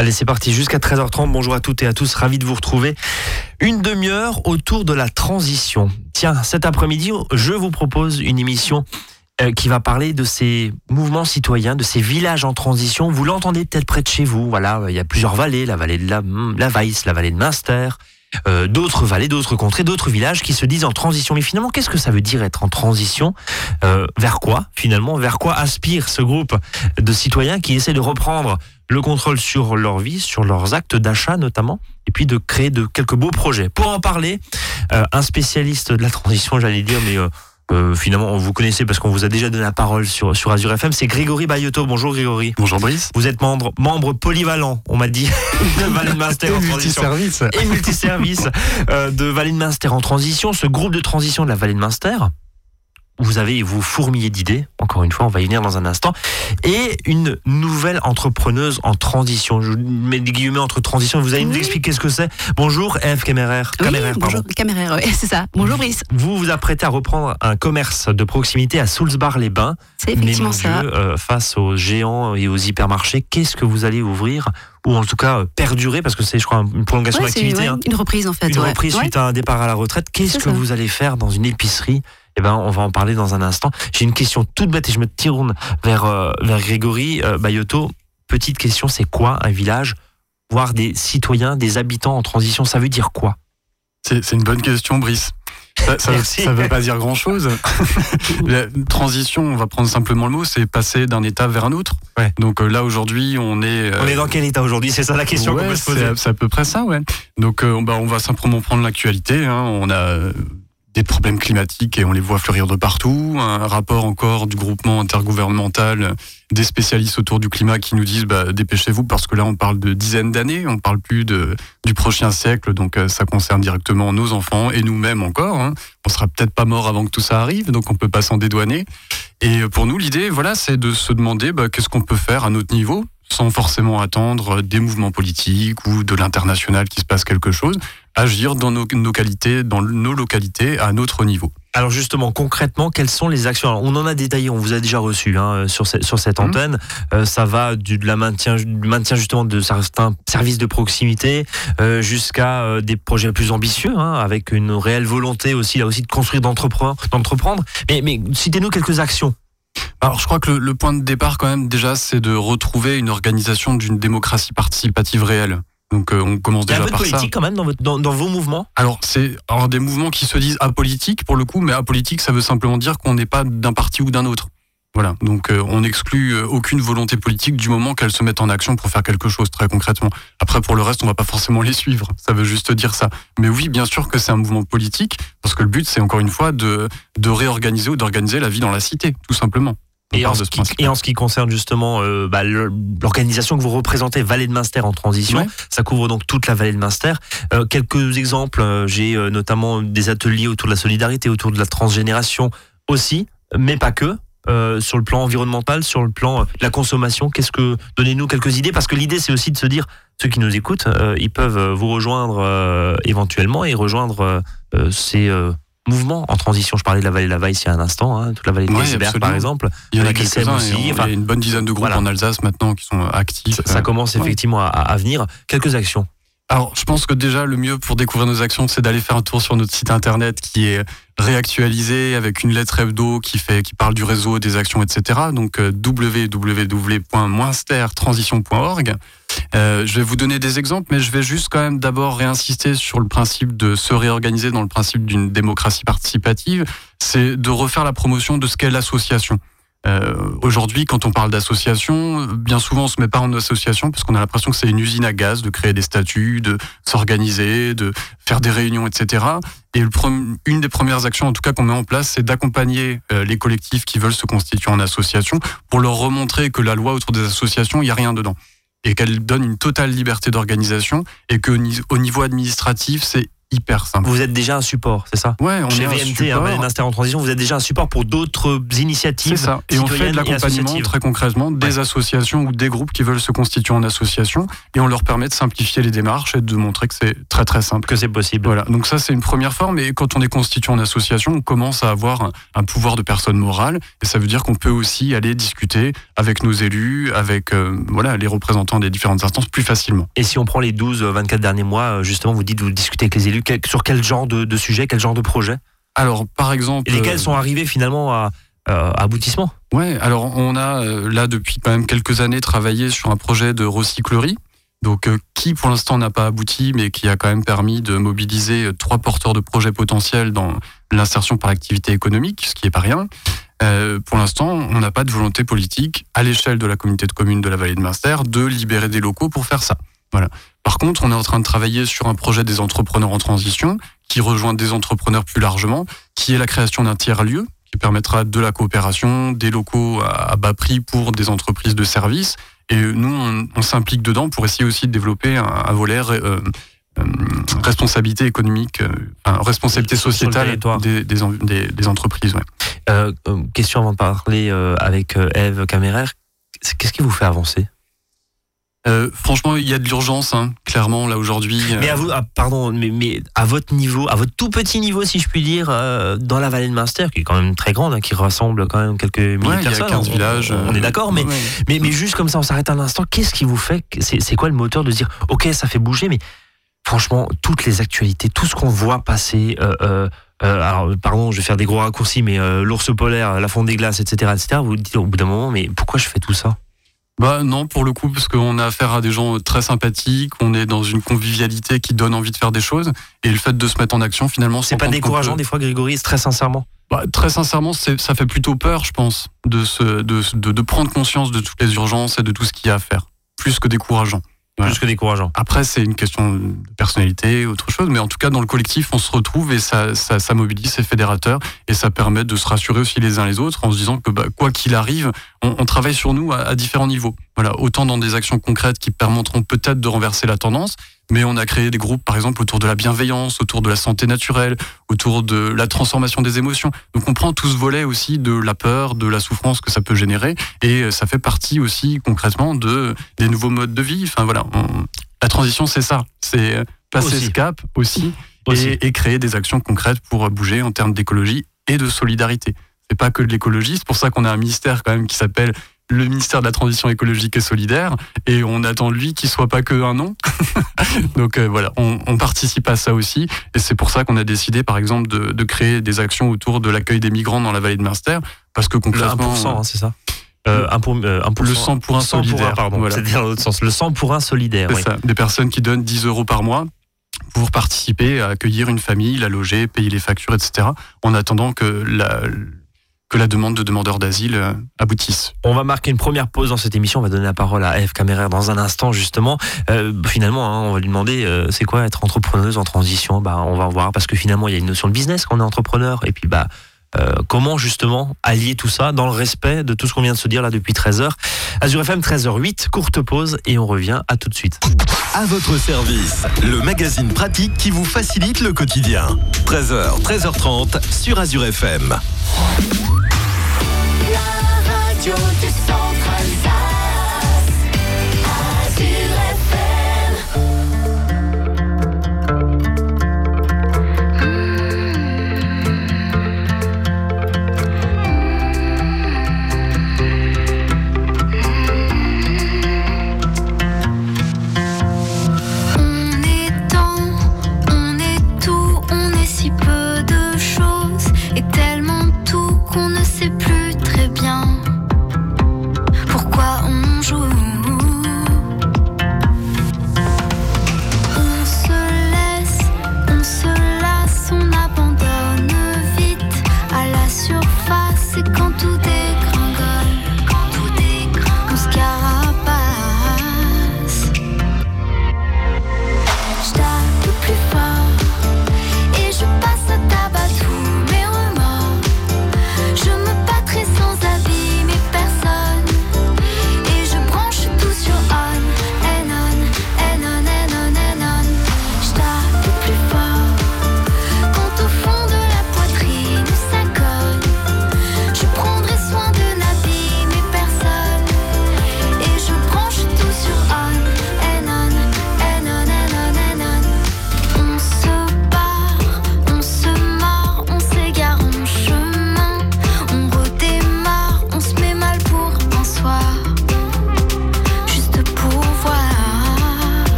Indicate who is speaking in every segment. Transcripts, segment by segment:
Speaker 1: Allez, c'est parti jusqu'à 13h30. Bonjour à toutes et à tous, ravi de vous retrouver. Une demi-heure autour de la transition. Tiens, cet après-midi, je vous propose une émission euh, qui va parler de ces mouvements citoyens, de ces villages en transition. Vous l'entendez peut-être près de chez vous. Voilà, il y a plusieurs vallées, la vallée de la, la Weiss, la vallée de Münster, euh, d'autres vallées, d'autres contrées, d'autres villages qui se disent en transition. Mais finalement, qu'est-ce que ça veut dire être en transition euh, Vers quoi finalement Vers quoi aspire ce groupe de citoyens qui essaient de reprendre le contrôle sur leur vie, sur leurs actes d'achat notamment, et puis de créer de quelques beaux projets? Pour en parler, euh, un spécialiste de la transition, j'allais dire, mais euh, finalement, vous connaissez parce qu'on vous a déjà donné la parole sur, sur Azure FM, c'est Grégory Bayoto. Bonjour Grégory.
Speaker 2: Bonjour Brice.
Speaker 1: Vous êtes membre, membre polyvalent, on m'a dit, de Valine Master en transition.
Speaker 2: Multiservice.
Speaker 1: Et multiservice euh, de Valine Minster en transition, ce groupe de transition de la Valine Minster vous avez vous fourmillez d'idées. Encore une fois, on va y venir dans un instant. Et une nouvelle entrepreneuse en transition. Je mets des guillemets entre transition. Vous allez nous
Speaker 3: Oui.
Speaker 1: expliquer ce que c'est. Bonjour, Eve Caméraire.
Speaker 3: Oui,
Speaker 1: Caméraire,
Speaker 3: bonjour, Caméraire, ouais, c'est ça. Bonjour Brice,
Speaker 1: Vous vous apprêtez à reprendre un commerce de proximité à Soulsbar-les-Bains.
Speaker 3: c'est effectivement ça.
Speaker 1: Euh, face aux géants et aux hypermarchés, qu'est-ce que vous allez ouvrir? Ou en tout cas euh, perdurer, parce que c'est, je crois, une prolongation
Speaker 3: Ouais,
Speaker 1: d'activité.
Speaker 3: ouais,
Speaker 1: hein.
Speaker 3: une reprise en fait.
Speaker 1: une
Speaker 3: ouais.
Speaker 1: reprise suite à un départ à la retraite. Qu'est-ce que
Speaker 3: ça.
Speaker 1: vous allez faire dans une épicerie Eh ben, on va en parler dans un instant. J'ai une question toute bête et je me tourne vers, euh, vers Grégory euh, Bayoto. Petite question, c'est quoi un village? Voir des citoyens, des habitants en transition, ça veut dire quoi?
Speaker 2: C'est une bonne question, Brice. Ça, ça veut pas dire grand chose. La transition, on va prendre simplement le mot, c'est passer d'un état vers un autre.
Speaker 1: Ouais.
Speaker 2: Donc euh, là aujourd'hui, on est. euh,
Speaker 1: On est dans quel état aujourd'hui? C'est ça la question qu'on peut se poser.
Speaker 2: c'est à peu près ça, ouais. Donc euh, bah, on va simplement prendre l'actualité. hein. On a des problèmes climatiques et on les voit fleurir de partout. Un rapport encore du groupement intergouvernemental des spécialistes autour du climat qui nous disent bah, dépêchez-vous parce que là on parle de dizaines d'années, on parle plus du prochain siècle, donc euh, ça concerne directement nos enfants et nous-mêmes encore. hein. On sera peut-être pas mort avant que tout ça arrive, donc on peut pas s'en dédouaner. Et pour nous, l'idée, voilà, c'est de se demander bah, qu'est-ce qu'on peut faire à notre niveau, sans forcément attendre des mouvements politiques ou de l'international qui se passe quelque chose, agir dans nos, nos qualités, dans nos localités à notre niveau.
Speaker 1: Alors justement, concrètement, quelles sont les actions? Alors, On en a détaillé, on vous a déjà reçu hein, sur, ce- sur cette
Speaker 2: Mhm.
Speaker 1: antenne. Euh, ça va du, de la maintien, du maintien justement de certains services de proximité euh, jusqu'à euh, des projets plus ambitieux, hein, avec une réelle volonté aussi là aussi de construire, d'entreprendre. d'entreprendre. Mais, mais citez-nous quelques actions.
Speaker 2: Alors, je crois que le, le point de départ, quand même, déjà, c'est de retrouver une organisation d'une démocratie participative réelle. Donc, euh, on commence
Speaker 1: Il y a un
Speaker 2: déjà
Speaker 1: peu de
Speaker 2: par ça.
Speaker 1: politique quand même dans, votre, dans, dans vos mouvements.
Speaker 2: Alors, c'est alors, des mouvements qui se disent apolitiques, pour le coup, mais apolitique, ça veut simplement dire qu'on n'est pas d'un parti ou d'un autre. Voilà, donc euh, on n'exclut euh, aucune volonté politique du moment qu'elle se met en action pour faire quelque chose très concrètement. Après, pour le reste, on va pas forcément les suivre. Ça veut juste dire ça. Mais oui, bien sûr que c'est un mouvement politique, parce que le but, c'est encore une fois de, de réorganiser ou d'organiser la vie dans la cité, tout simplement.
Speaker 1: Et en, ce qui, et en ce qui concerne justement euh, bah, l'organisation que vous représentez, Vallée de Munster en transition,
Speaker 2: Ouais.
Speaker 1: ça couvre donc toute la Vallée de Munster. Euh, quelques exemples, euh, j'ai euh, notamment des ateliers autour de la solidarité, autour de la transgénération aussi, mais pas que. euh, sur le plan environnemental, sur le plan de la consommation, qu'est-ce que donnez-nous quelques idées parce que l'idée c'est aussi de se dire ceux qui nous écoutent, euh, ils peuvent vous rejoindre euh, éventuellement et rejoindre ces euh, mouvements en transition. Je parlais de la vallée de la Weiss il y a un instant, hein, toute la vallée de Weisberg, par exemple.
Speaker 2: Il y en a quelques-uns,
Speaker 1: aussi, enfin,
Speaker 2: il y a une bonne dizaine de groupes
Speaker 1: voilà.
Speaker 2: en Alsace maintenant qui sont actifs.
Speaker 1: Ça, ça
Speaker 2: Euh,
Speaker 1: commence
Speaker 2: ouais.
Speaker 1: effectivement à, à venir. Quelques actions.
Speaker 2: Alors, je pense que déjà, le mieux pour découvrir nos actions, c'est d'aller faire un tour sur notre site internet qui est réactualisé avec une lettre hebdo qui fait, qui parle du réseau, des actions, etc. Donc, euh, www.moinstertransition.org. Euh, je vais vous donner des exemples, mais je vais juste quand même d'abord réinsister sur le principe de se réorganiser dans le principe d'une démocratie participative. C'est de refaire la promotion de ce qu'est l'association. Euh, Aujourd'hui, quand on parle d'association, bien souvent on se met pas en association parce qu'on a l'impression que c'est une usine à gaz de créer des statuts, de s'organiser, de faire des réunions, etc. Et une des premières actions, en tout cas, qu'on met en place, c'est d'accompagner euh, les collectifs qui veulent se constituer en association pour leur remontrer que la loi autour des associations, il n'y a rien dedans et qu'elle donne une totale liberté d'organisation et que au niveau administratif, c'est hyper simple.
Speaker 1: Vous êtes déjà un support, c'est ça
Speaker 2: Ouais, on
Speaker 1: Chez
Speaker 2: est un
Speaker 1: VNT, hein,
Speaker 2: support.
Speaker 1: D'Inster en transition, vous êtes déjà un support pour d'autres initiatives.
Speaker 2: C'est ça. Et on fait de l'accompagnement très concrètement des associations ou des groupes qui veulent se constituer en association et on leur permet de simplifier les démarches et de montrer que c'est très très simple.
Speaker 1: Que c'est possible.
Speaker 2: Voilà, donc ça c'est une première forme et quand on est constitué en association, on commence à avoir un, un pouvoir de personne morale et ça veut dire qu'on peut aussi aller discuter avec nos élus, avec euh, voilà les représentants des différentes instances plus facilement.
Speaker 1: Et si on prend les 12, euh, 24 derniers mois, euh, justement, vous dites, vous discutez avec les élus, quel- sur quel genre de, de sujet, quel genre de projet?
Speaker 2: Alors par exemple,
Speaker 1: Et lesquels
Speaker 2: euh,
Speaker 1: sont arrivés finalement à, euh, à aboutissement?
Speaker 2: Ouais, alors on a euh, là depuis quand même quelques années travaillé sur un projet de recyclerie. Donc, euh, qui pour l'instant n'a pas abouti, mais qui a quand même permis de mobiliser trois porteurs de projets potentiels dans l'insertion par l'activité économique, ce qui est pas rien. Euh, pour l'instant, on n'a pas de volonté politique à l'échelle de la communauté de communes de la vallée de Munster de libérer des locaux pour faire ça. Voilà. Par contre, on est en train de travailler sur un projet des entrepreneurs en transition qui rejoint des entrepreneurs plus largement, qui est la création d'un tiers-lieu qui permettra de la coopération, des locaux à à bas prix pour des entreprises de services. Et nous, on, on s'implique dedans pour essayer aussi de développer un, un volet euh, euh, responsabilité économique, euh, enfin, responsabilité sociétale des, des, en- des- des entreprises. Ouais.
Speaker 1: Question avant de parler euh, avec Eve Camérer. Qu'est-ce qui vous fait avancer?
Speaker 2: Euh, franchement, il y a de l'urgence, hein, clairement, là aujourd'hui. euh,
Speaker 1: Mais à vous, ah, pardon, mais, mais à votre niveau, à votre tout petit niveau, si je puis dire, euh, dans la vallée de Munster, qui est quand même très grande, hein, qui rassemble quand même quelques milliers
Speaker 2: ouais,
Speaker 1: de
Speaker 2: il y a
Speaker 1: personnes.
Speaker 2: 15
Speaker 1: on-
Speaker 2: villages.
Speaker 1: On, on est d'accord, mais,
Speaker 2: ouais.
Speaker 1: mais, mais juste comme ça, on s'arrête un instant. Qu'est-ce qui vous fait C'est quoi le moteur de se dire, ok, ça fait bouger, mais franchement, toutes les actualités, tout ce qu'on voit passer. euh, euh, euh, alors, pardon, je vais faire des gros raccourcis, mais euh, l'ours polaire, la fonte des glaces, etc., etc. Vous vous dites au bout d'un moment, mais pourquoi je fais tout ça?
Speaker 2: Bah non, pour le coup, parce qu'on a affaire à des gens très sympathiques, on est dans une convivialité qui donne envie de faire des choses, et le fait de se mettre en action, finalement,
Speaker 1: C'est pas décourageant
Speaker 2: peut-
Speaker 1: des fois, Grégory, très sincèrement?
Speaker 2: Bah, très sincèrement, ça fait plutôt peur, je pense, de, se, de, de, de prendre conscience de toutes les urgences et de tout ce qu'il y a à faire, plus que décourageant.
Speaker 1: Plus que décourageant.
Speaker 2: Après, c'est une question de personnalité, autre chose, mais en tout cas, dans le collectif, on se retrouve et ça, ça, ça mobilise, c'est fédérateur, et ça permet de se rassurer aussi les uns les autres en se disant que bah, quoi qu'il arrive, on, on travaille sur nous à, à différents niveaux. Voilà, autant dans des actions concrètes qui permettront peut-être de renverser la tendance, mais on a créé des groupes, par exemple, autour de la bienveillance, autour de la santé naturelle, autour de la transformation des émotions. Donc on prend tout ce volet aussi de la peur, de la souffrance que ça peut générer, et euh, ça fait partie aussi concrètement de des nouveaux modes de vie. Enfin voilà, on- la transition c'est ça, c'est euh, passer
Speaker 1: Aussi.
Speaker 2: ce cap aussi,
Speaker 1: Aussi.
Speaker 2: Et, et créer des actions concrètes pour euh, bouger en termes d'écologie et de solidarité. C'est pas que de l'écologie, c'est pour ça qu'on a un ministère quand même qui s'appelle le ministère de la transition écologique et solidaire, et on attend de lui qu'il soit pas que un nom. Donc euh, voilà, on, on participe à ça aussi, et c'est pour ça qu'on a décidé, par exemple, de, de créer des actions autour de l'accueil des migrants dans la vallée de Munster, parce que
Speaker 1: Le
Speaker 2: concrètement,
Speaker 1: 1%, hein, c'est ça? Euh, un pour, euh, 1%,
Speaker 2: Le 100 pour un
Speaker 1: 100
Speaker 2: solidaire,
Speaker 1: pardon.
Speaker 2: voilà.
Speaker 1: C'est-à-dire dans l'autre sens. Le 100 pour un solidaire.
Speaker 2: c'est
Speaker 1: oui.
Speaker 2: ça, des personnes qui donnent 10 euros par mois pour participer à accueillir une famille, la loger, payer les factures, etc., en attendant que la, que la demande de demandeurs d'asile euh, aboutisse.
Speaker 1: On va marquer une première pause dans cette émission. On va donner la parole à Eve Caméraire dans un instant, justement. Euh, finalement, hein, on va lui demander euh, c'est quoi être entrepreneuse en transition? Bah, on va voir parce que finalement, il y a une notion de business quand on est entrepreneur. Et puis, bah, euh, comment justement allier tout ça dans le respect de tout ce qu'on vient de se dire là depuis 13 heures? Azure FM 13h08, courte pause et on revient à tout de suite.
Speaker 4: À votre service, le magazine pratique qui vous facilite le quotidien. 13h, 13h30 sur Azure FM.
Speaker 5: La radio du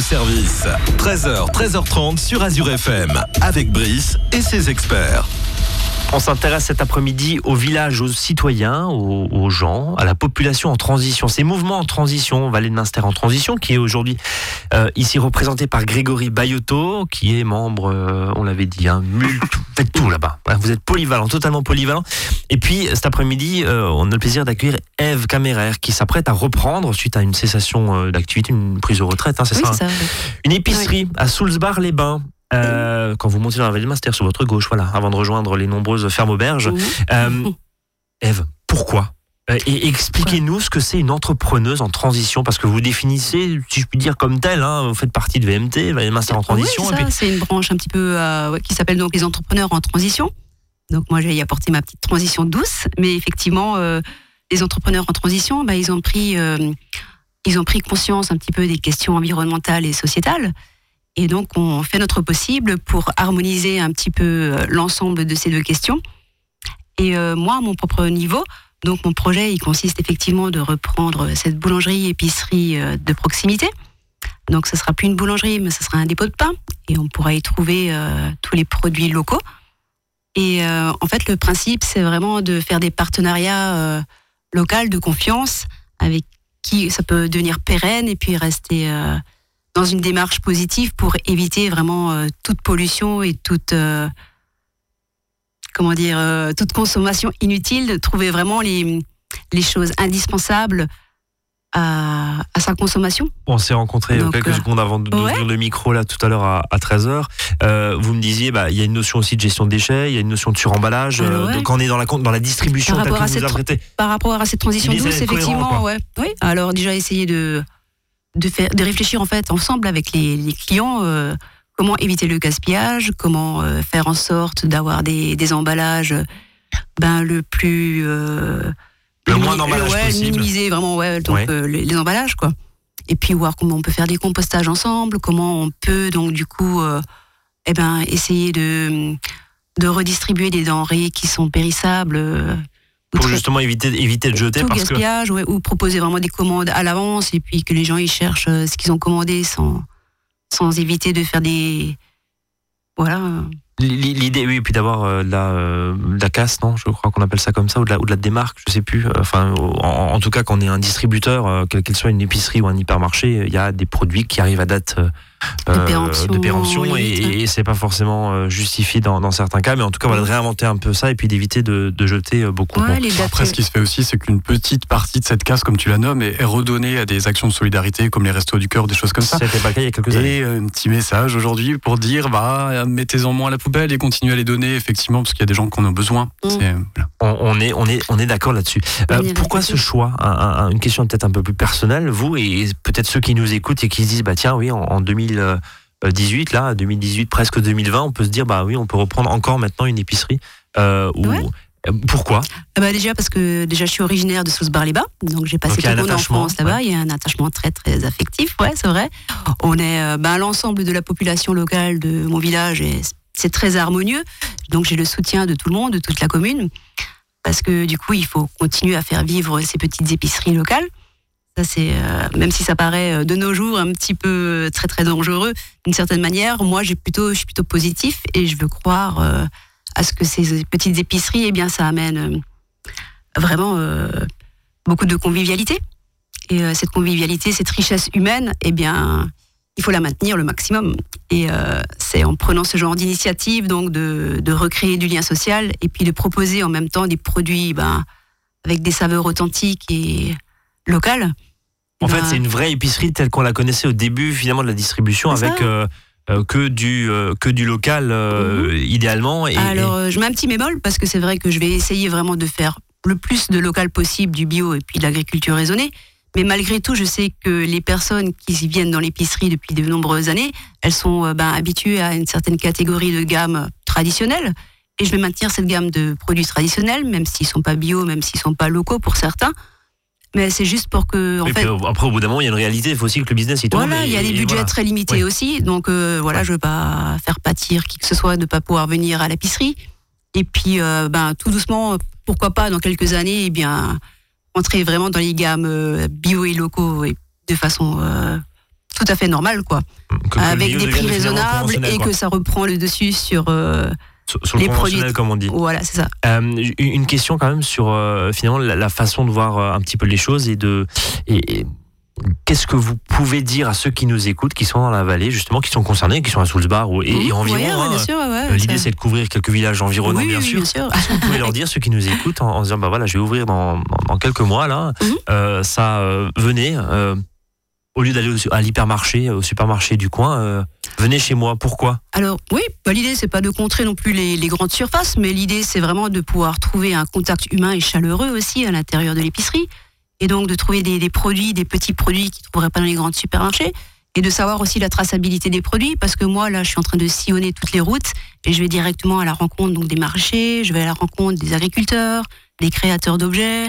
Speaker 4: service. 13h, 13h30 sur Azure FM, avec Brice et ses experts.
Speaker 1: On s'intéresse cet après-midi au village, aux citoyens, aux, aux gens, à la population en transition. Ces mouvements en transition, Vallée de Munster en transition, qui est aujourd'hui euh, ici représenté par Grégory Bayotto, qui est membre, euh, on l'avait dit, hein, faites tout là-bas. Vous êtes polyvalent, totalement polyvalent. Et puis cet après-midi, euh, on a le plaisir d'accueillir Eve Caméraire, qui s'apprête à reprendre suite à une cessation d'activité, une prise de retraite, hein, c'est
Speaker 3: Oui,
Speaker 1: ça
Speaker 3: c'est
Speaker 1: hein
Speaker 3: ça. oui.
Speaker 1: Une épicerie à Soulsbar-les-Bains. Euh, quand vous montez dans la vallée de Munster sur votre gauche, voilà, avant de rejoindre les nombreuses fermes auberges. Euh, Eve, pourquoi? Euh, Et expliquez-nous ce que c'est une entrepreneuse en transition, parce que vous définissez, si je puis dire, comme telle, hein, vous faites partie de VMT, Vallée de Munster en transition.
Speaker 3: Oui, c'est
Speaker 1: puis-
Speaker 3: une branche un petit peu euh, ouais, qui s'appelle donc les entrepreneurs en transition. Donc moi j'ai apporté ma petite transition douce, mais effectivement euh, les entrepreneurs en transition, bah, ils ont pris euh, ils ont pris conscience un petit peu des questions environnementales et sociétales. Et donc on fait notre possible pour harmoniser un petit peu euh, l'ensemble de ces deux questions. Et euh, moi, à mon propre niveau, donc mon projet, il consiste effectivement de reprendre cette boulangerie-épicerie euh, de proximité. Donc ce sera plus une boulangerie, mais ce sera un dépôt de pain et on pourra y trouver tous les produits locaux. Et en fait, le principe, c'est vraiment de faire des partenariats locaux de confiance avec qui ça peut devenir pérenne et puis rester dans une démarche positive pour éviter vraiment euh, toute pollution et toute euh, comment dire euh, toute consommation inutile, de trouver vraiment les, les choses indispensables à, à sa consommation.
Speaker 1: On s'est rencontrés
Speaker 3: Donc,
Speaker 1: quelques secondes avant de- d'ouvrir
Speaker 3: ouais.
Speaker 1: le micro là tout à l'heure à, 13h. vous me disiez, bah, il y a une notion aussi de gestion de déchets, il y a une notion de suremballage.
Speaker 3: Ouais.
Speaker 1: donc on est dans la, dans la distribution
Speaker 3: Par rapport à cette- par rapport à cette transition douce,
Speaker 1: cohérent,
Speaker 3: effectivement, ouais. Oui. Alors déjà essayer de de faire de réfléchir en fait ensemble avec les, les clients euh, comment éviter le gaspillage, comment euh, faire en sorte d'avoir des, des emballages ben le plus euh,
Speaker 1: Le moins d'emballage
Speaker 3: ouais,
Speaker 1: possible.
Speaker 3: minimiser vraiment ouais donc
Speaker 1: Ouais.
Speaker 3: les, les emballages quoi. Et puis voir comment on peut faire des compostages ensemble, comment on peut donc du coup eh ben essayer de de redistribuer des denrées qui sont périssables
Speaker 1: Pour justement éviter, éviter de jeter
Speaker 3: tout
Speaker 1: parce que
Speaker 3: gaspillage, ouais, ou proposer vraiment des commandes à l'avance et puis que les gens ils cherchent euh, ce qu'ils ont commandé sans, sans éviter de faire des. Voilà.
Speaker 1: L'idée, oui, et puis d'avoir euh, de, la, euh, la casse, non Je crois qu'on appelle ça comme ça, ou de la, ou de la démarque, je sais plus. Enfin, en, en tout cas, quand on est un distributeur, euh, quel qu'il soit une épicerie ou un hypermarché, il y a des produits qui arrivent à date
Speaker 3: De péremption,
Speaker 1: de péremption et, et, et c'est pas forcément euh, justifié dans, dans certains cas. Mais en tout cas, voilà, de réinventer un peu ça et puis d'éviter de, de jeter euh, beaucoup.
Speaker 3: Ouais,
Speaker 1: Bon.
Speaker 2: Après, ce qui se fait aussi, c'est qu'une petite partie de cette casse, comme tu la nommes, est est redonnée à des actions de solidarité, comme les restos du cœur, des choses comme ça.
Speaker 1: C'était pas le cas il y a quelques années.
Speaker 2: Et euh, un petit message aujourd'hui pour dire, bah, mettez-en moins à la poubelle et continuez à les donner, effectivement, parce qu'il y a des gens qui en ont besoin.
Speaker 3: Mm.
Speaker 2: Voilà.
Speaker 1: On, on est, on est, on est d'accord là-dessus. Euh,
Speaker 3: On
Speaker 1: pourquoi ce choix? Un- un- un- Une question peut-être un peu plus personnelle, vous et peut-être ceux qui nous écoutent et qui se disent, bah tiens, oui, en, en 2018, là, 2018, presque 2020, on peut se dire, bah oui, on peut reprendre encore maintenant une épicerie. Euh,
Speaker 3: Ouais.
Speaker 1: euh, Pourquoi?
Speaker 3: Ah bah déjà parce que déjà je suis originaire de donc j'ai passé
Speaker 1: Donc, y a
Speaker 3: toute mon enfance là-bas. Il y a un attachement très très affectif, ouais, c'est vrai. On est euh, ben, l'ensemble de la population locale de mon village et c'est très harmonieux. Donc j'ai le soutien de tout le monde, de toute la commune, parce que du coup il faut continuer à faire vivre ces petites épiceries locales. C'est euh, même si ça paraît euh, de nos jours un petit peu euh, très très dangereux d'une certaine manière. Moi j'ai plutôt je suis plutôt positif et je veux croire à ce que ces petites épiceries eh bien ça amène vraiment beaucoup de convivialité. Et cette convivialité, cette richesse humaine, eh bien, il faut la maintenir le maximum. Et c'est en prenant ce genre d'initiative, donc de, de recréer du lien social et puis de proposer en même temps des produits ben, avec des saveurs authentiques et locales.
Speaker 1: En fait,
Speaker 3: Ben,
Speaker 1: c'est une vraie épicerie telle qu'on la connaissait au début, finalement, de la distribution, avec euh, euh, que, du, euh, que du local, euh, idéalement. Et,
Speaker 3: Alors, je mets un petit bémol parce que c'est vrai que je vais essayer vraiment de faire le plus de local possible, du bio et puis de l'agriculture raisonnée. Mais malgré tout, je sais que les personnes qui viennent dans l'épicerie depuis de nombreuses années, elles sont euh, ben, habituées à une certaine catégorie de gamme traditionnelle. Et je vais maintenir cette gamme de produits traditionnels, même s'ils sont pas bio, même s'ils sont pas locaux pour certains. Mais c'est juste pour que, en
Speaker 1: et
Speaker 3: fait,
Speaker 1: puis, après, au bout d'un moment, il y a une réalité. Il faut aussi que le business il tourne.
Speaker 3: voilà, il y a des
Speaker 1: et
Speaker 3: budgets
Speaker 1: voilà.
Speaker 3: très limités aussi. Donc euh, voilà,
Speaker 1: Ouais.
Speaker 3: je veux pas faire pâtir qui que ce soit de pas pouvoir venir à l'épicerie. Et puis, euh, ben, tout doucement, pourquoi pas dans quelques années, eh bien, entrer vraiment dans les gammes euh, bio et locaux et de façon euh, tout à fait normal, quoi.
Speaker 1: Que- que
Speaker 3: Avec des prix raisonnables et
Speaker 1: quoi.
Speaker 3: que ça reprend le dessus sur.
Speaker 1: Sur, le
Speaker 3: les produits-
Speaker 1: comme on dit.
Speaker 3: voilà, c'est ça.
Speaker 1: Euh, une question quand même sur euh, finalement la, la façon de voir euh, un petit peu les choses et de et, et qu'est-ce que vous pouvez dire à ceux qui nous écoutent, qui sont dans la vallée justement, qui sont concernés, qui sont à Soulsbar ou, et, et
Speaker 3: Mhm,
Speaker 1: environ.
Speaker 3: ouais,
Speaker 1: hein.
Speaker 3: ouais, ouais,
Speaker 1: L'idée c'est de couvrir quelques villages environnants
Speaker 3: oui,
Speaker 1: bien
Speaker 3: oui,
Speaker 1: sûr.
Speaker 3: bien sûr.
Speaker 1: Est-ce que vous pouvez leur dire ceux qui nous écoutent en, en se disant bah voilà je vais ouvrir dans, dans, dans quelques mois là, euh, ça venez au lieu d'aller à l'hypermarché, au supermarché du coin, euh, venez chez moi. Pourquoi?
Speaker 3: Alors oui, bah, l'idée c'est pas de contrer non plus les, grandes surfaces, mais l'idée c'est vraiment de pouvoir trouver un contact humain et chaleureux aussi à l'intérieur de l'épicerie, et donc de trouver des, produits, des petits produits qui ne trouveraient pas dans les grands supermarchés, et de savoir aussi la traçabilité des produits, parce que moi là je suis en train de sillonner toutes les routes et je vais directement à la rencontre donc des marchés, je vais à la rencontre des agriculteurs, des créateurs d'objets,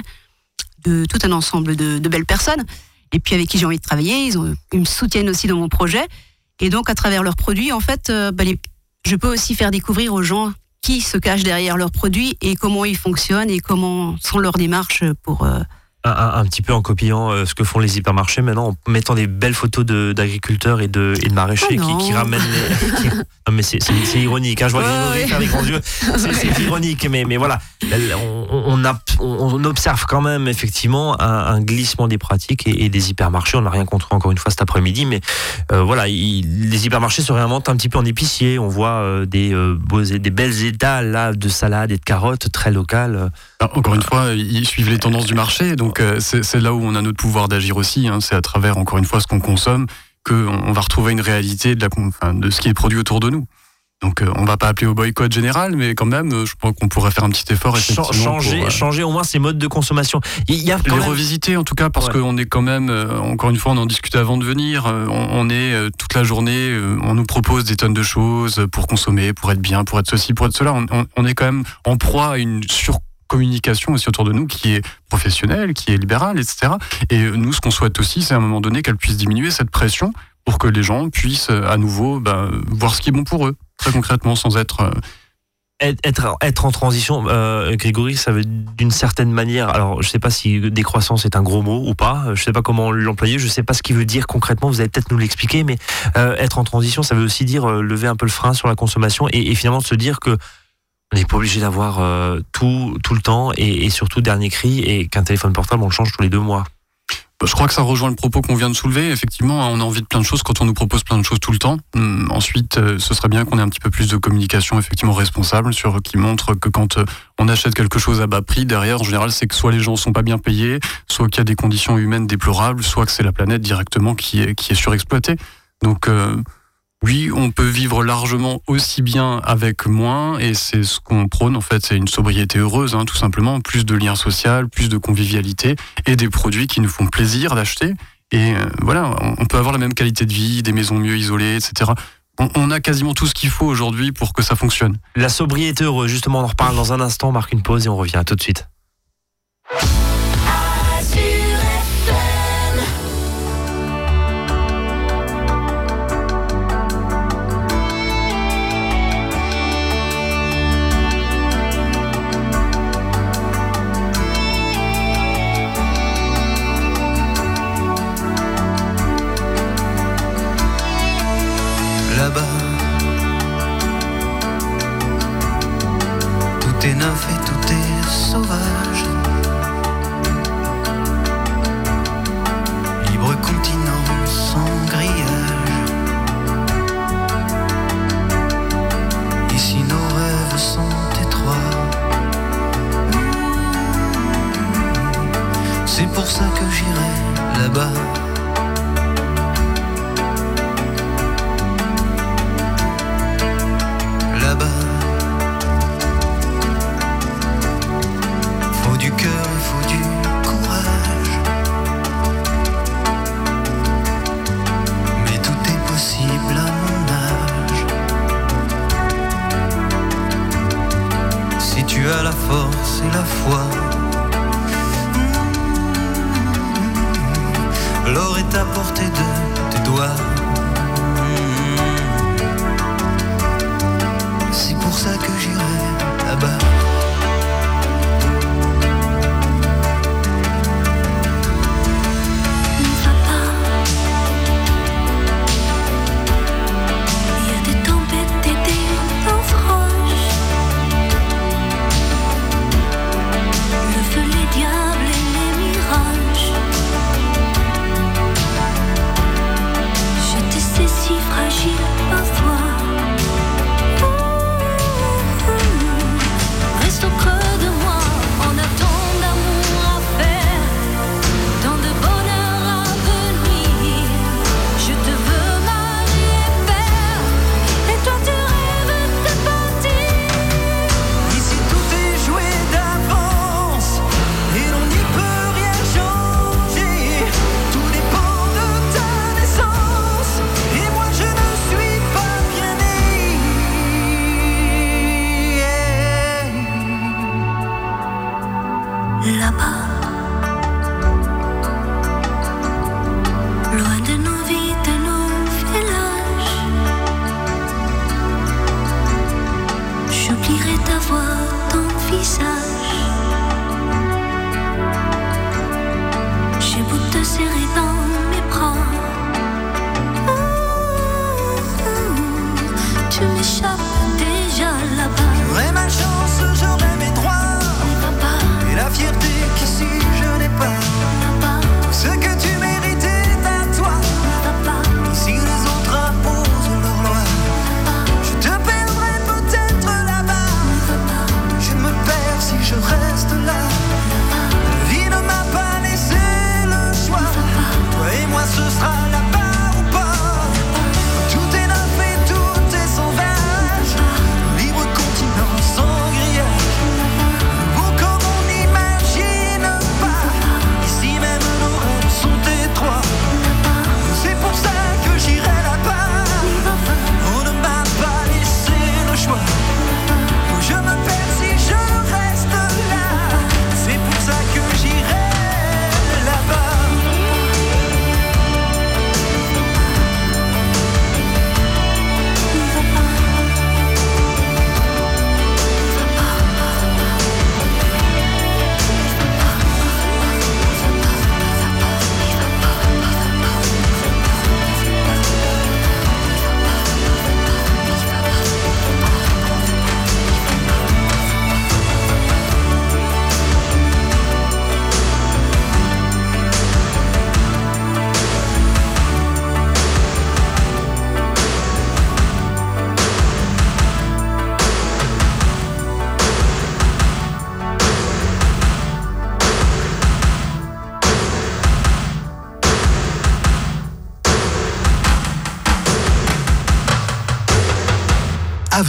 Speaker 3: de tout un ensemble de belles personnes, et puis avec qui j'ai envie de travailler, ils, me soutiennent aussi dans mon projet. Et donc, à travers leurs produits, en fait, euh, bah, je peux aussi faire découvrir aux gens qui se cachent derrière leurs produits et comment ils fonctionnent et comment sont leurs démarches pour. euh,
Speaker 1: un, un- un petit peu en copiant euh, ce que font les hypermarchés maintenant, en mettant des belles photos de- d'agriculteurs et de, et de maraîchers
Speaker 3: Ah
Speaker 1: qui, ramènent les. qui- Non, mais c'est- ironique, hein, je vois
Speaker 3: Ouais,
Speaker 1: Grégory
Speaker 3: ouais.
Speaker 1: faire des grands yeux. C'est c'est ironique, mais, mais voilà. On, on, a- on observe quand même effectivement un, un glissement des pratiques et, et des hypermarchés. On n'a rien contre encore une fois cet après-midi, mais euh, voilà, il- les hypermarchés se réinventent un petit peu en épicier. On voit euh, des, euh, beaux, des belles étals là, de salades et de carottes très locales.
Speaker 2: Alors, encore une fois, ils suivent les tendances du marché, donc euh, c'est là où on a notre pouvoir d'agir aussi. hein. C'est à travers, encore une fois, ce qu'on consomme qu'on on va retrouver une réalité de, la, con- enfin, de ce qui est produit autour de nous. Donc, euh, on va pas appeler au boycott général, mais quand même, euh, je pense qu'on pourrait faire un petit effort. Effectivement,
Speaker 1: changer,
Speaker 2: pour, euh,
Speaker 1: changer au moins ces modes de consommation. Il y a
Speaker 2: les
Speaker 1: même-
Speaker 2: revisiter en tout cas parce
Speaker 1: Ouais.
Speaker 2: qu'on est quand même euh, encore une fois on en discutait avant de venir on, on est toute la journée on nous propose des tonnes de choses pour consommer pour être bien pour être ceci pour être cela on, on- on est quand même en proie à une surcommunication aussi autour de nous qui est professionnelle qui est libérale etc et nous ce qu'on souhaite aussi c'est à un moment donné qu'elle puisse diminuer cette pression pour que les gens puissent euh, à nouveau ben, voir ce qui est bon pour eux très concrètement sans être euh,
Speaker 1: être, être, en transition, euh, Grégory, ça veut d'une certaine manière. Alors, je sais pas si décroissance est un gros mot ou pas. Je sais pas comment l'employer. Je sais pas ce qu'il veut dire concrètement. Vous allez peut-être nous l'expliquer. Mais être en transition, ça veut aussi dire lever un peu le frein sur la consommation et finalement se dire que on n'est pas obligé d'avoir euh, tout tout le temps et, surtout dernier cri et qu'un téléphone portable on le change tous les deux mois.
Speaker 2: Je crois que ça rejoint le propos qu'on vient de soulever. Effectivement, on a envie de plein de choses quand on nous propose plein de choses tout le temps. Hum, ensuite, euh, ce serait bien qu'on ait un petit peu plus de communication effectivement responsable sur qui montre que quand euh, on achète quelque chose à bas prix, derrière, en général, c'est que soit les gens sont pas bien payés, soit qu'il y a des conditions humaines déplorables, soit que c'est la planète directement qui est qui est surexploitée. Donc euh, oui, on peut vivre largement aussi bien avec moins, et c'est ce qu'on prône en fait, c'est une sobriété heureuse, hein, tout simplement, plus de liens sociaux, plus de convivialité, et des produits qui nous font plaisir d'acheter. Et euh, voilà, on, peut avoir la même qualité de vie, des maisons mieux isolées, etc. On, on a quasiment tout ce qu'il faut aujourd'hui pour que ça fonctionne.
Speaker 1: La sobriété heureuse, justement, on en reparle dans un instant. On marque une pause et on revient À tout de suite.
Speaker 6: force et la foi. L'or est à
Speaker 7: portée de tes
Speaker 4: doigts.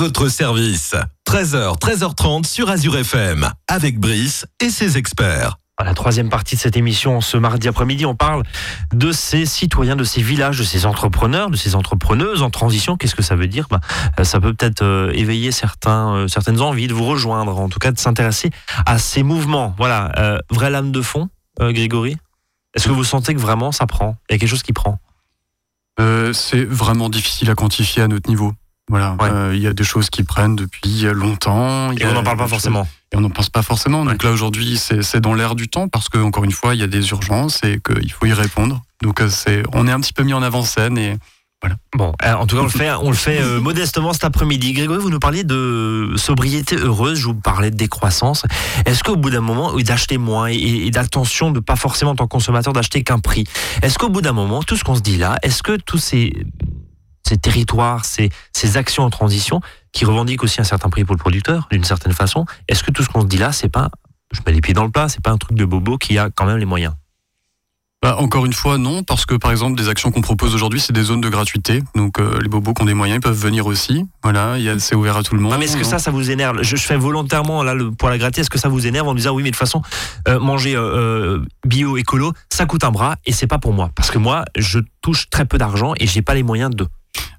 Speaker 4: Votre service. 13h, 13h30 sur Azure FM. Avec Brice et ses experts.
Speaker 1: À la troisième partie de cette émission, ce mardi après-midi, on parle de ces citoyens, de ces villages, de ces entrepreneurs, de ces entrepreneuses en transition. Qu'est-ce que ça veut dire? Bah, euh, Ça peut peut-être euh, éveiller certains, euh, certaines envies de vous rejoindre, en tout cas de s'intéresser à ces mouvements. Voilà, euh, vraie lame de fond, euh, Grégory? Est-ce que vous sentez que vraiment ça prend? Il y a quelque chose qui prend?
Speaker 2: Euh, c'est vraiment difficile à quantifier à notre niveau. Voilà,
Speaker 1: Ouais.
Speaker 2: Euh, il y a des choses qui prennent depuis longtemps.
Speaker 1: Et
Speaker 2: a
Speaker 1: on n'en parle pas
Speaker 2: choses-
Speaker 1: forcément.
Speaker 2: Et on n'en pense pas forcément. Donc là aujourd'hui, c'est dans l'air du temps parce que encore une fois, il y a des urgences et qu'il faut y répondre. Donc euh, c'est, on est un petit peu mis en avant-scène et
Speaker 1: Bon, euh, en tout cas, on le fait, on le fait euh, modestement cet après-midi. Grégory, vous nous parliez de sobriété heureuse, je vous parlais de décroissance. Est-ce qu'au bout d'un moment, d'acheter moins et, et d'attention de pas forcément en tant que consommateur d'acheter qu'un prix, est-ce qu'au bout d'un moment, tout ce qu'on se dit là, est-ce que tous ces, ces territoires, ces, ces actions en transition, qui revendiquent aussi un certain prix pour le producteur, d'une certaine façon, est-ce que tout ce qu'on se dit là, c'est pas, je mets les pieds dans le plat, c'est pas un truc de bobo qui a quand même les moyens?
Speaker 2: Bah, encore une fois, non, parce que par exemple, des actions qu'on propose aujourd'hui, c'est des zones de gratuité. Donc euh, les bobos qui ont des moyens, ils peuvent venir aussi. Voilà, c'est ouvert à tout le monde.
Speaker 1: Non, mais est-ce que ça, ça vous énerve? Je, je fais volontairement là le poil à gratter. Est-ce que ça vous énerve en disant oui, mais de toute façon, euh, manger euh, bio, écolo, ça coûte un bras et c'est pas pour moi parce que moi, je touche très peu d'argent et j'ai pas les moyens de.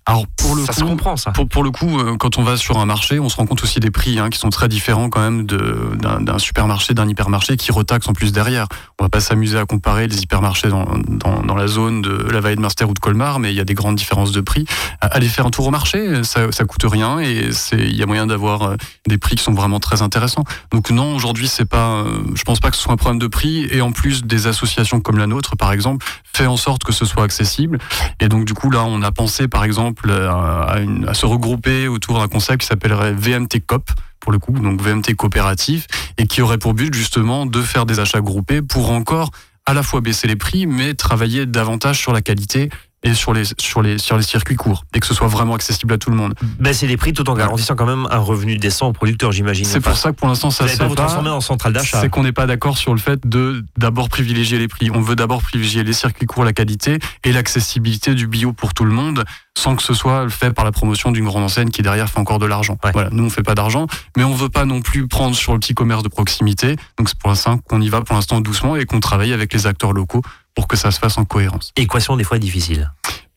Speaker 2: Alors pour le
Speaker 1: ça
Speaker 2: coup,
Speaker 1: se comprend ça.
Speaker 2: Pour, pour le coup, euh, quand on va sur un marché, on se rend compte aussi des prix hein, qui sont très différents quand même d'un supermarché, d'un hypermarché qui retaxe en plus derrière. On va pas s'amuser à comparer les hypermarchés dans, dans, dans la zone de la vallée de Munster ou de Colmar, mais il y a des grandes différences de prix. Aller faire un tour au marché, ça, ça coûte rien et il y a moyen d'avoir euh, des prix qui sont vraiment très intéressants. Donc non, aujourd'hui c'est pas, euh, je pense pas que ce soit un problème de prix et en plus des associations comme la nôtre par exemple fait en sorte que ce soit accessible et donc du coup là on a pensé par exemple à, à se regrouper autour d'un concept qui s'appellerait VMT COP pour le coup, donc VMT coopératif, et qui aurait pour but justement de faire des achats groupés pour encore à la fois baisser les prix, mais travailler davantage sur la qualité et sur les, sur les, sur les circuits courts, et que ce soit vraiment accessible à tout le monde.
Speaker 1: Baisser les prix tout en garantissant quand même un revenu décent aux producteurs, j'imagine.
Speaker 2: C'est pour ça que pour l'instant ça
Speaker 1: n'allez pas vous transformer en centrale d'achat.
Speaker 2: C'est qu'on n'est pas d'accord sur le fait de d'abord privilégier les prix. On veut d'abord privilégier les circuits courts, la qualité et l'accessibilité du bio pour tout le monde, sans que ce soit fait par la promotion d'une grande enseigne qui derrière fait encore de l'argent.
Speaker 1: Ouais.
Speaker 2: Voilà, nous on fait pas d'argent, mais on veut pas non plus prendre sur le petit commerce de proximité. Donc c'est pour l'instant qu'on y va pour l'instant doucement et qu'on travaille avec les acteurs locaux pour que ça se fasse en cohérence.
Speaker 1: Équation des fois difficile.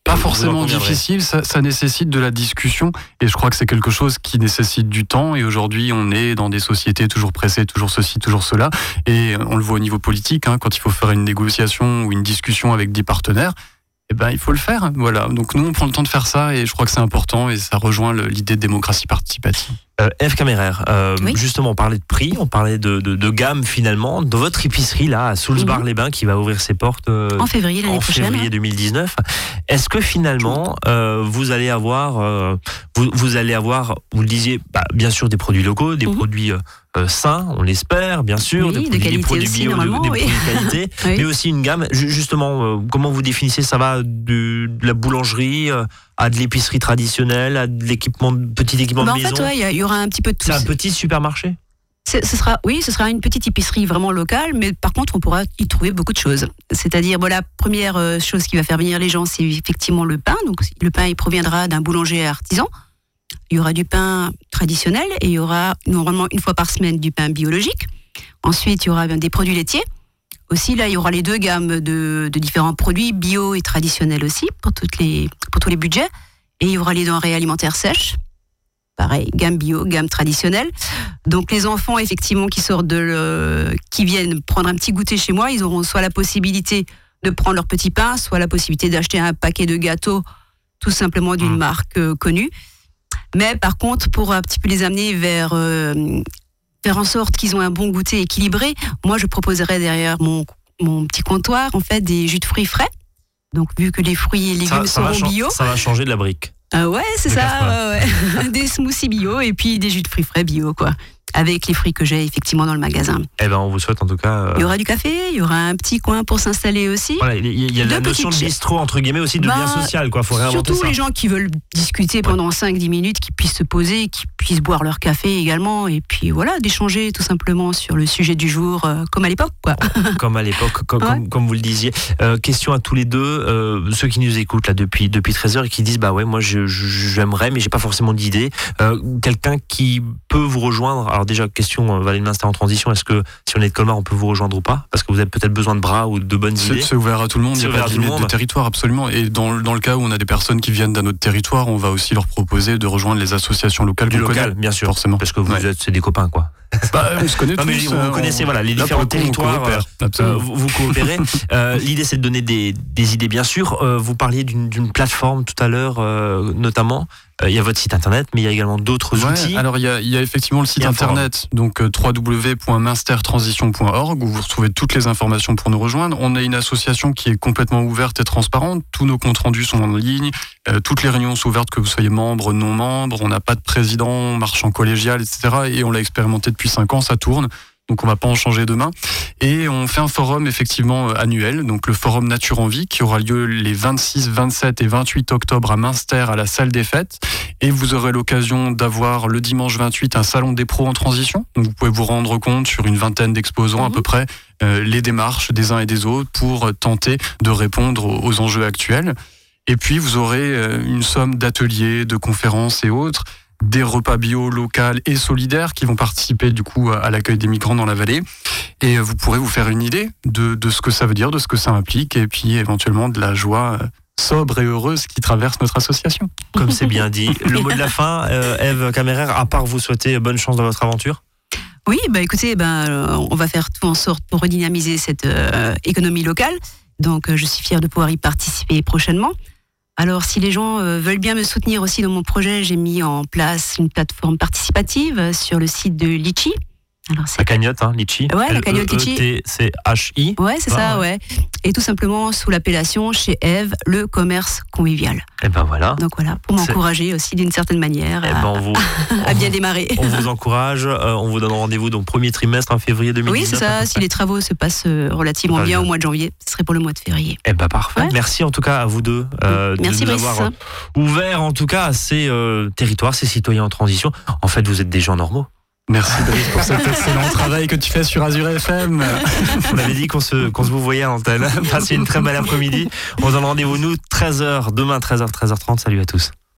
Speaker 2: Pas forcément difficile, ça, ça nécessite de la discussion et je crois que c'est quelque chose qui nécessite du temps et aujourd'hui on est dans des sociétés toujours pressées, toujours ceci, toujours cela et on le voit au niveau politique, hein, quand il faut faire une négociation ou une discussion avec des partenaires, eh ben, il faut le faire. Voilà. Donc nous on prend le temps de faire ça et je crois que c'est important et ça rejoint l'idée de démocratie participative.
Speaker 1: Euh, Eve Caméraire, euh,
Speaker 3: Oui.
Speaker 1: justement, on parlait de prix, on parlait de, de, de gamme finalement. De votre épicerie là, à Soulsbar-les-Bains, qui va ouvrir ses portes euh,
Speaker 3: En février l'année
Speaker 1: en
Speaker 3: prochaine.
Speaker 1: février 2019. Est-ce que finalement euh, vous allez avoir, euh, vous, vous allez avoir, vous le disiez, bah, bien sûr des produits locaux, des
Speaker 3: Mhm.
Speaker 1: produits euh, sains, on l'espère, bien sûr,
Speaker 3: Oui,
Speaker 1: des
Speaker 3: de
Speaker 1: produits, des
Speaker 3: qualité
Speaker 1: produits
Speaker 3: aussi,
Speaker 1: bio, de- des
Speaker 3: oui.
Speaker 1: produits de qualité, mais aussi une gamme. Ju- Justement, euh, comment vous définissez Ça va du- de la boulangerie euh, à de l'épicerie traditionnelle, à de l'équipement, petit équipement
Speaker 3: Bah,
Speaker 1: de
Speaker 3: en
Speaker 1: maison.
Speaker 3: fait, ouais, il y y, aura un petit peu de tout.
Speaker 1: C'est un petit supermarché.
Speaker 3: Ce sera, oui, ce sera une petite épicerie vraiment locale, mais par contre, on pourra y trouver beaucoup de choses. C'est-à-dire, bon, la première euh, chose qui va faire venir les gens, c'est effectivement le pain. Donc, le pain, il proviendra d'un boulanger artisan. Il y aura du pain traditionnel et il y aura normalement une fois par semaine du pain biologique. Ensuite, il y aura bien des produits laitiers. Aussi, là, il y aura les deux gammes de, de différents produits, bio et traditionnels aussi, pour, toutes les, pour tous les budgets. Et il y aura les denrées alimentaires sèches. Pareil, gamme bio, gamme traditionnelle. Donc les enfants effectivement qui sortent de le- qui viennent prendre un petit goûter chez moi, ils auront soit la possibilité de prendre leur petit pain, soit la possibilité d'acheter un paquet de gâteaux tout simplement d'une
Speaker 1: Mm.
Speaker 3: marque euh, connue. Mais par contre, pour un petit peu les amener vers euh, faire en sorte qu'ils ont un bon goûter équilibré, moi je proposerais derrière mon mon petit comptoir en fait des jus de fruits frais. Donc vu que les fruits et légumes
Speaker 1: Ça, ça va
Speaker 3: seront
Speaker 1: chan-
Speaker 3: bio,
Speaker 1: ça va changer de la brique.
Speaker 3: euh, ouais, c'est ça. ouais. des smoothies bio et puis des jus de fruits frais bio, quoi. Avec les fruits que j'ai effectivement dans le magasin.
Speaker 1: Eh ben, on vous souhaite en tout cas. euh,
Speaker 3: Il y aura du café, il y aura un petit coin pour s'installer aussi.
Speaker 1: Voilà, il y a, il y a la notion de bistrot entre guillemets aussi de
Speaker 3: Bah,
Speaker 1: lien social quoi. Faut
Speaker 3: Surtout
Speaker 1: ça.
Speaker 3: les gens qui veulent discuter pendant 5-10 minutes, qui puissent se poser, qui puissent boire leur café également, et puis voilà, d'échanger tout simplement sur le sujet du jour, euh, comme à l'époque, quoi.
Speaker 1: comme à l'époque, comme,
Speaker 3: Ouais.
Speaker 1: comme, comme vous le disiez. Euh, question à tous les deux, ceux qui nous écoutent là depuis depuis 13 heures et qui disent bah ouais moi j'aimerais mais j'ai pas forcément d'idée. Quelqu'un qui peut vous rejoindre. Alors déjà question euh, Valérie Minster en transition. Est-ce que si on est de Colmar on peut vous rejoindre ou pas? Parce que vous avez peut-être besoin de bras ou de bonnes idées.
Speaker 2: c'est ouvert à tout le monde, il n'y a pas de limite de territoire, absolument. Et dans, dans le cas où on a des personnes qui viennent d'un autre territoire, on va aussi leur proposer de rejoindre les associations locales
Speaker 1: Du local,
Speaker 2: connaît,
Speaker 1: bien sûr.
Speaker 2: forcément.
Speaker 1: Parce que vous
Speaker 2: Ouais.
Speaker 1: êtes c'est des copains quoi.
Speaker 2: Bah, on se connaît
Speaker 1: Non, mais
Speaker 2: tous.
Speaker 1: vous
Speaker 2: euh,
Speaker 1: connaissez,
Speaker 2: on-
Speaker 1: voilà, les
Speaker 2: là,
Speaker 1: différents
Speaker 2: le coup,
Speaker 1: territoires,
Speaker 2: coopère,
Speaker 1: Euh, vous, vous coopérez. Euh, L'idée, c'est de donner des, des idées, bien sûr. Euh, vous parliez d'une plateforme tout à l'heure, euh, notamment. Euh, Il y a votre site internet, mais il y a également d'autres
Speaker 2: Ouais,
Speaker 1: outils.
Speaker 2: alors il y, a, il y a effectivement le site
Speaker 1: forum.
Speaker 2: internet, donc euh, www.minstertransition.org où vous retrouvez toutes les informations pour nous rejoindre. On a une association qui est complètement ouverte et transparente. Tous nos comptes rendus sont en ligne. Euh, toutes les réunions sont ouvertes, que vous soyez membre, non membre. On n'a pas de président, en collégial, etc. Et on l'a expérimenté depuis 5 ans, ça tourne. Donc on va pas en changer demain. Et on fait un forum effectivement euh, annuel, donc le forum Nature en Vie, qui aura lieu les 26, 27 et 28 octobre à Münster à la salle des fêtes. Et vous aurez l'occasion d'avoir le dimanche 28 un salon des pros en transition. Donc vous pouvez vous rendre compte sur une vingtaine d'exposants à
Speaker 3: Mhm.
Speaker 2: peu près euh, les démarches des uns et des autres pour euh, tenter de répondre aux, aux enjeux actuels. Et puis vous aurez une somme d'ateliers, de conférences et autres des repas bio locaux et solidaires qui vont participer du coup à l'accueil des migrants dans la vallée. Et euh, vous pourrez vous faire une idée de, de ce que ça veut dire, de ce que ça implique, et puis éventuellement de la joie euh, sobre et heureuse qui traverse notre association.
Speaker 1: Comme c'est bien dit. Le mot de la fin, euh, Eve Caméraire, à part vous souhaiter bonne chance dans votre aventure.
Speaker 3: Oui, bah écoutez, ben, euh, on va faire tout en sorte pour redynamiser cette euh, économie locale. Donc, euh, je suis fière de pouvoir y participer prochainement. Alors, si les gens euh, veulent bien me soutenir aussi dans mon projet, j'ai mis en place une plateforme participative sur le site de Litchi. Alors, c'est
Speaker 1: La cagnotte, hein, Litchi.
Speaker 3: Ouais, la cagnotte Litchi.
Speaker 1: L-E-E-T-C-H-I.
Speaker 3: Ouais, c'est
Speaker 1: Ah,
Speaker 3: ça,
Speaker 1: ouais.
Speaker 3: ouais. Et tout simplement sous l'appellation chez Eve, le commerce convivial.
Speaker 1: Et ben voilà.
Speaker 3: Donc voilà, pour
Speaker 1: C'est-
Speaker 3: m'encourager aussi d'une certaine manière
Speaker 1: Eh
Speaker 3: à,
Speaker 1: ben vous,
Speaker 3: à bien démarrer.
Speaker 1: on vous encourage. euh, on vous donne rendez-vous donc premier trimestre en février 2019.
Speaker 3: Oui, c'est ça. Si les travaux se passent euh, relativement bien
Speaker 1: bien.
Speaker 3: au mois de janvier, ce serait pour le mois de février.
Speaker 1: Eh ben parfait.
Speaker 3: Ouais.
Speaker 1: Merci en tout cas à vous deux euh,
Speaker 3: Merci,
Speaker 1: de nous avoir euh, ouvert en tout cas à ces euh, territoires, ces citoyens en transition. En fait, vous êtes des gens normaux.
Speaker 2: Merci Brice pour cet excellent travail que tu fais sur Azure FM.
Speaker 1: On avait dit qu'on se, qu'on se vous voyait à l'antenne. Passez une très belle après-midi. On se donne rendez-vous nous 13h demain 13h 13h30. Salut à tous.